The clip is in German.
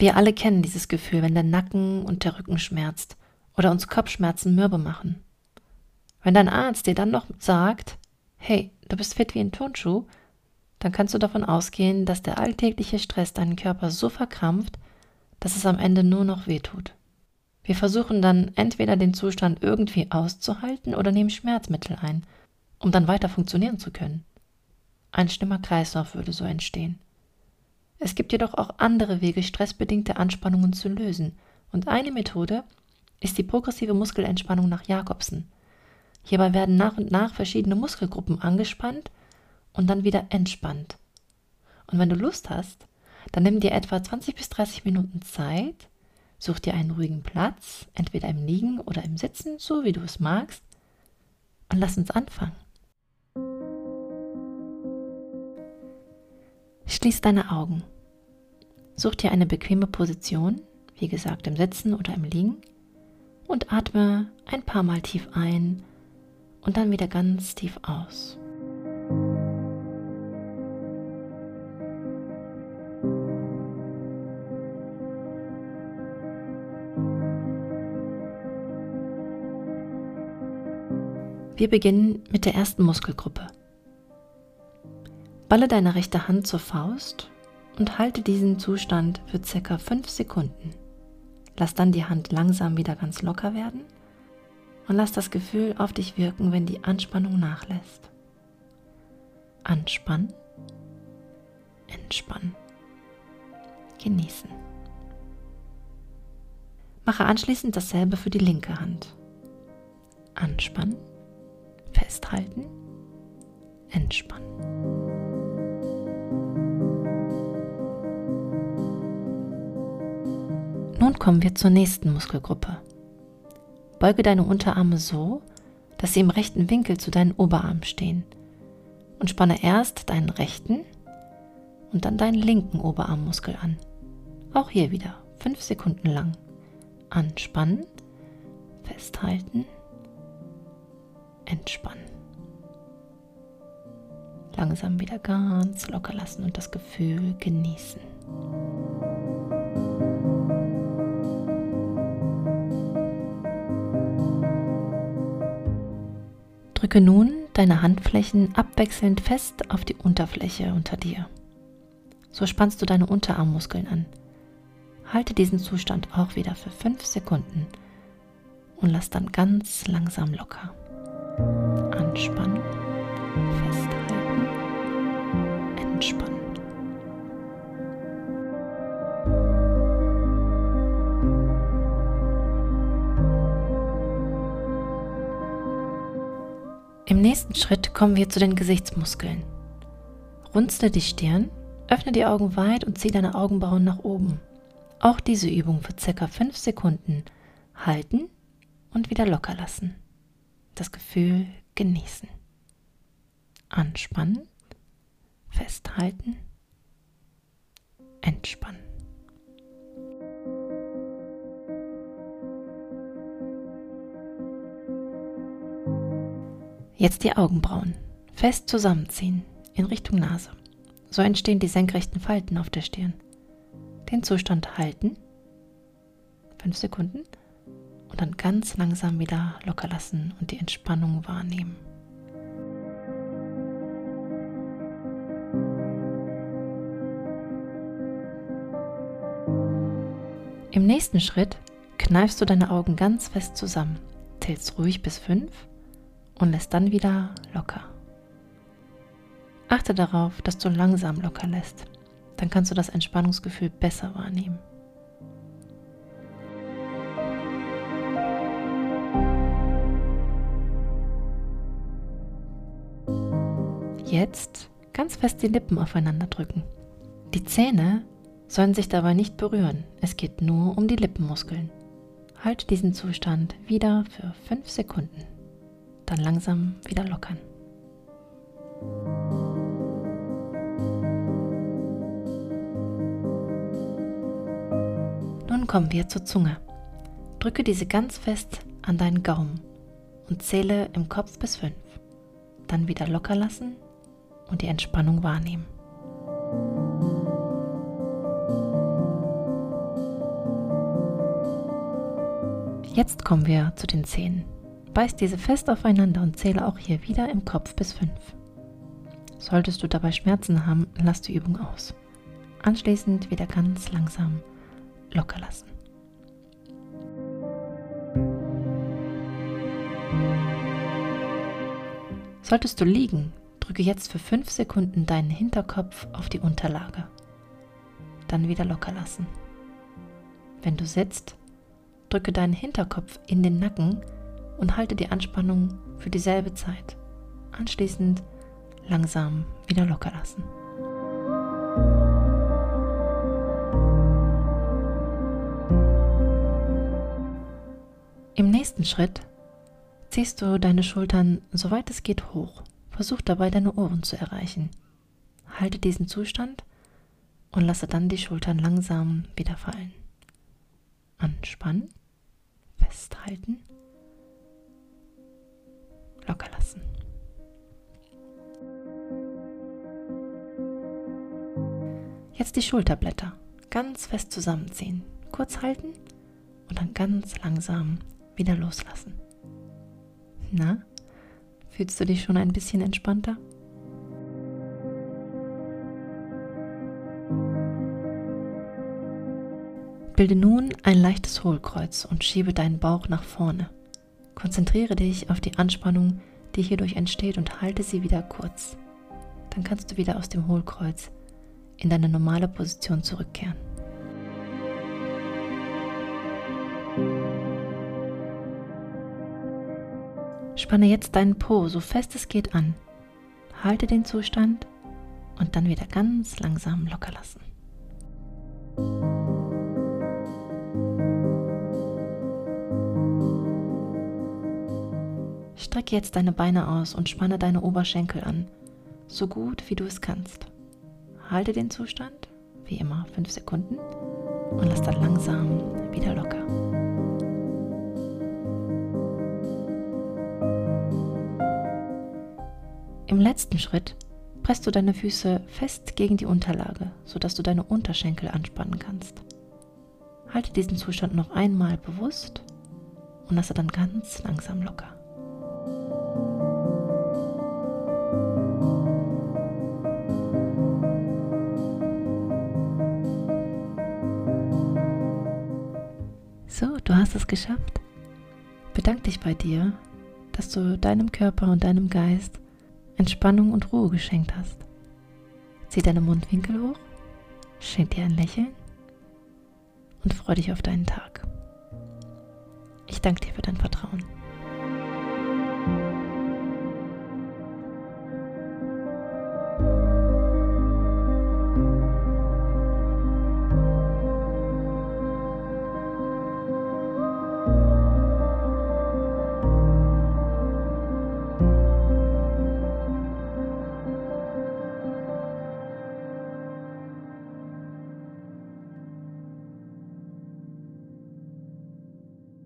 Wir alle kennen dieses Gefühl, wenn der Nacken und der Rücken schmerzt oder uns Kopfschmerzen mürbe machen. Wenn dein Arzt dir dann noch sagt, hey, du bist fit wie ein Turnschuh, dann kannst du davon ausgehen, dass der alltägliche Stress deinen Körper so verkrampft, dass es am Ende nur noch wehtut. Wir versuchen dann entweder den Zustand irgendwie auszuhalten oder nehmen Schmerzmittel ein, um dann weiter funktionieren zu können. Ein schlimmer Kreislauf würde so entstehen. Es gibt jedoch auch andere Wege, stressbedingte Anspannungen zu lösen, und eine Methode ist die progressive Muskelentspannung nach Jakobsen. Hierbei werden nach und nach verschiedene Muskelgruppen angespannt und dann wieder entspannt. Und wenn du Lust hast, dann nimm dir etwa 20 bis 30 Minuten Zeit, such dir einen ruhigen Platz, entweder im Liegen oder im Sitzen, so wie du es magst, und lass uns anfangen. Schließ deine Augen. Such dir eine bequeme Position, wie gesagt im Sitzen oder im Liegen, und atme ein paar Mal tief ein und dann wieder ganz tief aus. Wir beginnen mit der ersten Muskelgruppe. Balle deine rechte Hand zur Faust und halte diesen Zustand für circa 5 Sekunden. Lass dann die Hand langsam wieder ganz locker werden und lass das Gefühl auf dich wirken, wenn die Anspannung nachlässt. Anspannen, entspannen, genießen. Mache anschließend dasselbe für die linke Hand. Anspannen, festhalten, entspannen. Nun kommen wir zur nächsten Muskelgruppe. Beuge deine Unterarme so, dass sie im rechten Winkel zu deinen Oberarmen stehen und spanne erst deinen rechten und dann deinen linken Oberarmmuskel an. Auch hier wieder fünf Sekunden lang. Anspannen, festhalten, entspannen. Langsam wieder ganz locker lassen und das Gefühl genießen. Drücke nun deine Handflächen abwechselnd fest auf die Unterfläche unter dir. So spannst du deine Unterarmmuskeln an. Halte diesen Zustand auch wieder für 5 Sekunden und lass dann ganz langsam locker. Anspannen, festhalten, entspannen. Nächsten Schritt kommen wir zu den Gesichtsmuskeln. Runzle die Stirn, öffne die Augen weit und zieh deine Augenbrauen nach oben. Auch diese Übung für ca. 5 Sekunden halten und wieder locker lassen das Gefühl genießen. Anspannen, festhalten, entspannen. Jetzt die Augenbrauen fest zusammenziehen in Richtung Nase. So entstehen die senkrechten Falten auf der Stirn. Den Zustand halten. 5 Sekunden und dann ganz langsam wieder locker lassen und die Entspannung wahrnehmen. Im nächsten Schritt kneifst du deine Augen ganz fest zusammen, zählst ruhig bis fünf und lässt dann wieder locker. Achte darauf, dass du langsam locker lässt. Dann kannst du das Entspannungsgefühl besser wahrnehmen. Jetzt ganz fest die Lippen aufeinander drücken. Die Zähne sollen sich dabei nicht berühren. Es geht nur um die Lippenmuskeln. Halte diesen Zustand wieder für 5 Sekunden dann langsam wieder lockern. Nun kommen wir zur Zunge. Drücke diese ganz fest an deinen Gaumen und zähle im Kopf bis fünf. Dann wieder locker lassen und die Entspannung wahrnehmen. Jetzt kommen wir zu den Zähnen. Beiß diese fest aufeinander und zähle auch hier wieder im Kopf bis fünf. Solltest du dabei Schmerzen haben, lass die Übung aus. Anschließend wieder ganz langsam locker lassen. Solltest du liegen, drücke jetzt für 5 Sekunden deinen Hinterkopf auf die Unterlage. Dann wieder locker lassen. Wenn du sitzt, drücke deinen Hinterkopf in den Nacken und halte die Anspannung für dieselbe Zeit. Anschließend langsam wieder locker lassen. Im nächsten Schritt ziehst du deine Schultern so weit es geht hoch. Versuch dabei deine Ohren zu erreichen. Halte diesen Zustand und lasse dann die Schultern langsam wieder fallen. Anspannen, festhalten, locker lassen. Jetzt die Schulterblätter ganz fest zusammenziehen, kurz halten und dann ganz langsam wieder loslassen. Na, fühlst du dich schon ein bisschen entspannter? Bilde nun ein leichtes Hohlkreuz und schiebe deinen Bauch nach vorne. Konzentriere dich auf die Anspannung, die hierdurch entsteht und halte sie wieder kurz. Dann kannst du wieder aus dem Hohlkreuz in deine normale Position zurückkehren. Spanne jetzt deinen Po so fest es geht an. Halte den Zustand und dann wieder ganz langsam locker lassen. Strecke jetzt deine Beine aus und spanne deine Oberschenkel an, so gut wie du es kannst. Halte den Zustand, wie immer, 5 Sekunden und lass dann langsam wieder locker. Im letzten Schritt presst du deine Füße fest gegen die Unterlage, sodass du deine Unterschenkel anspannen kannst. Halte diesen Zustand noch einmal bewusst und lasse dann ganz langsam locker. So, du hast es geschafft. Bedank dich bei dir, dass du deinem Körper und deinem Geist Entspannung und Ruhe geschenkt hast. Zieh deine Mundwinkel hoch, schenk dir ein Lächeln und freu dich auf deinen Tag. Ich danke dir für dein Vertrauen.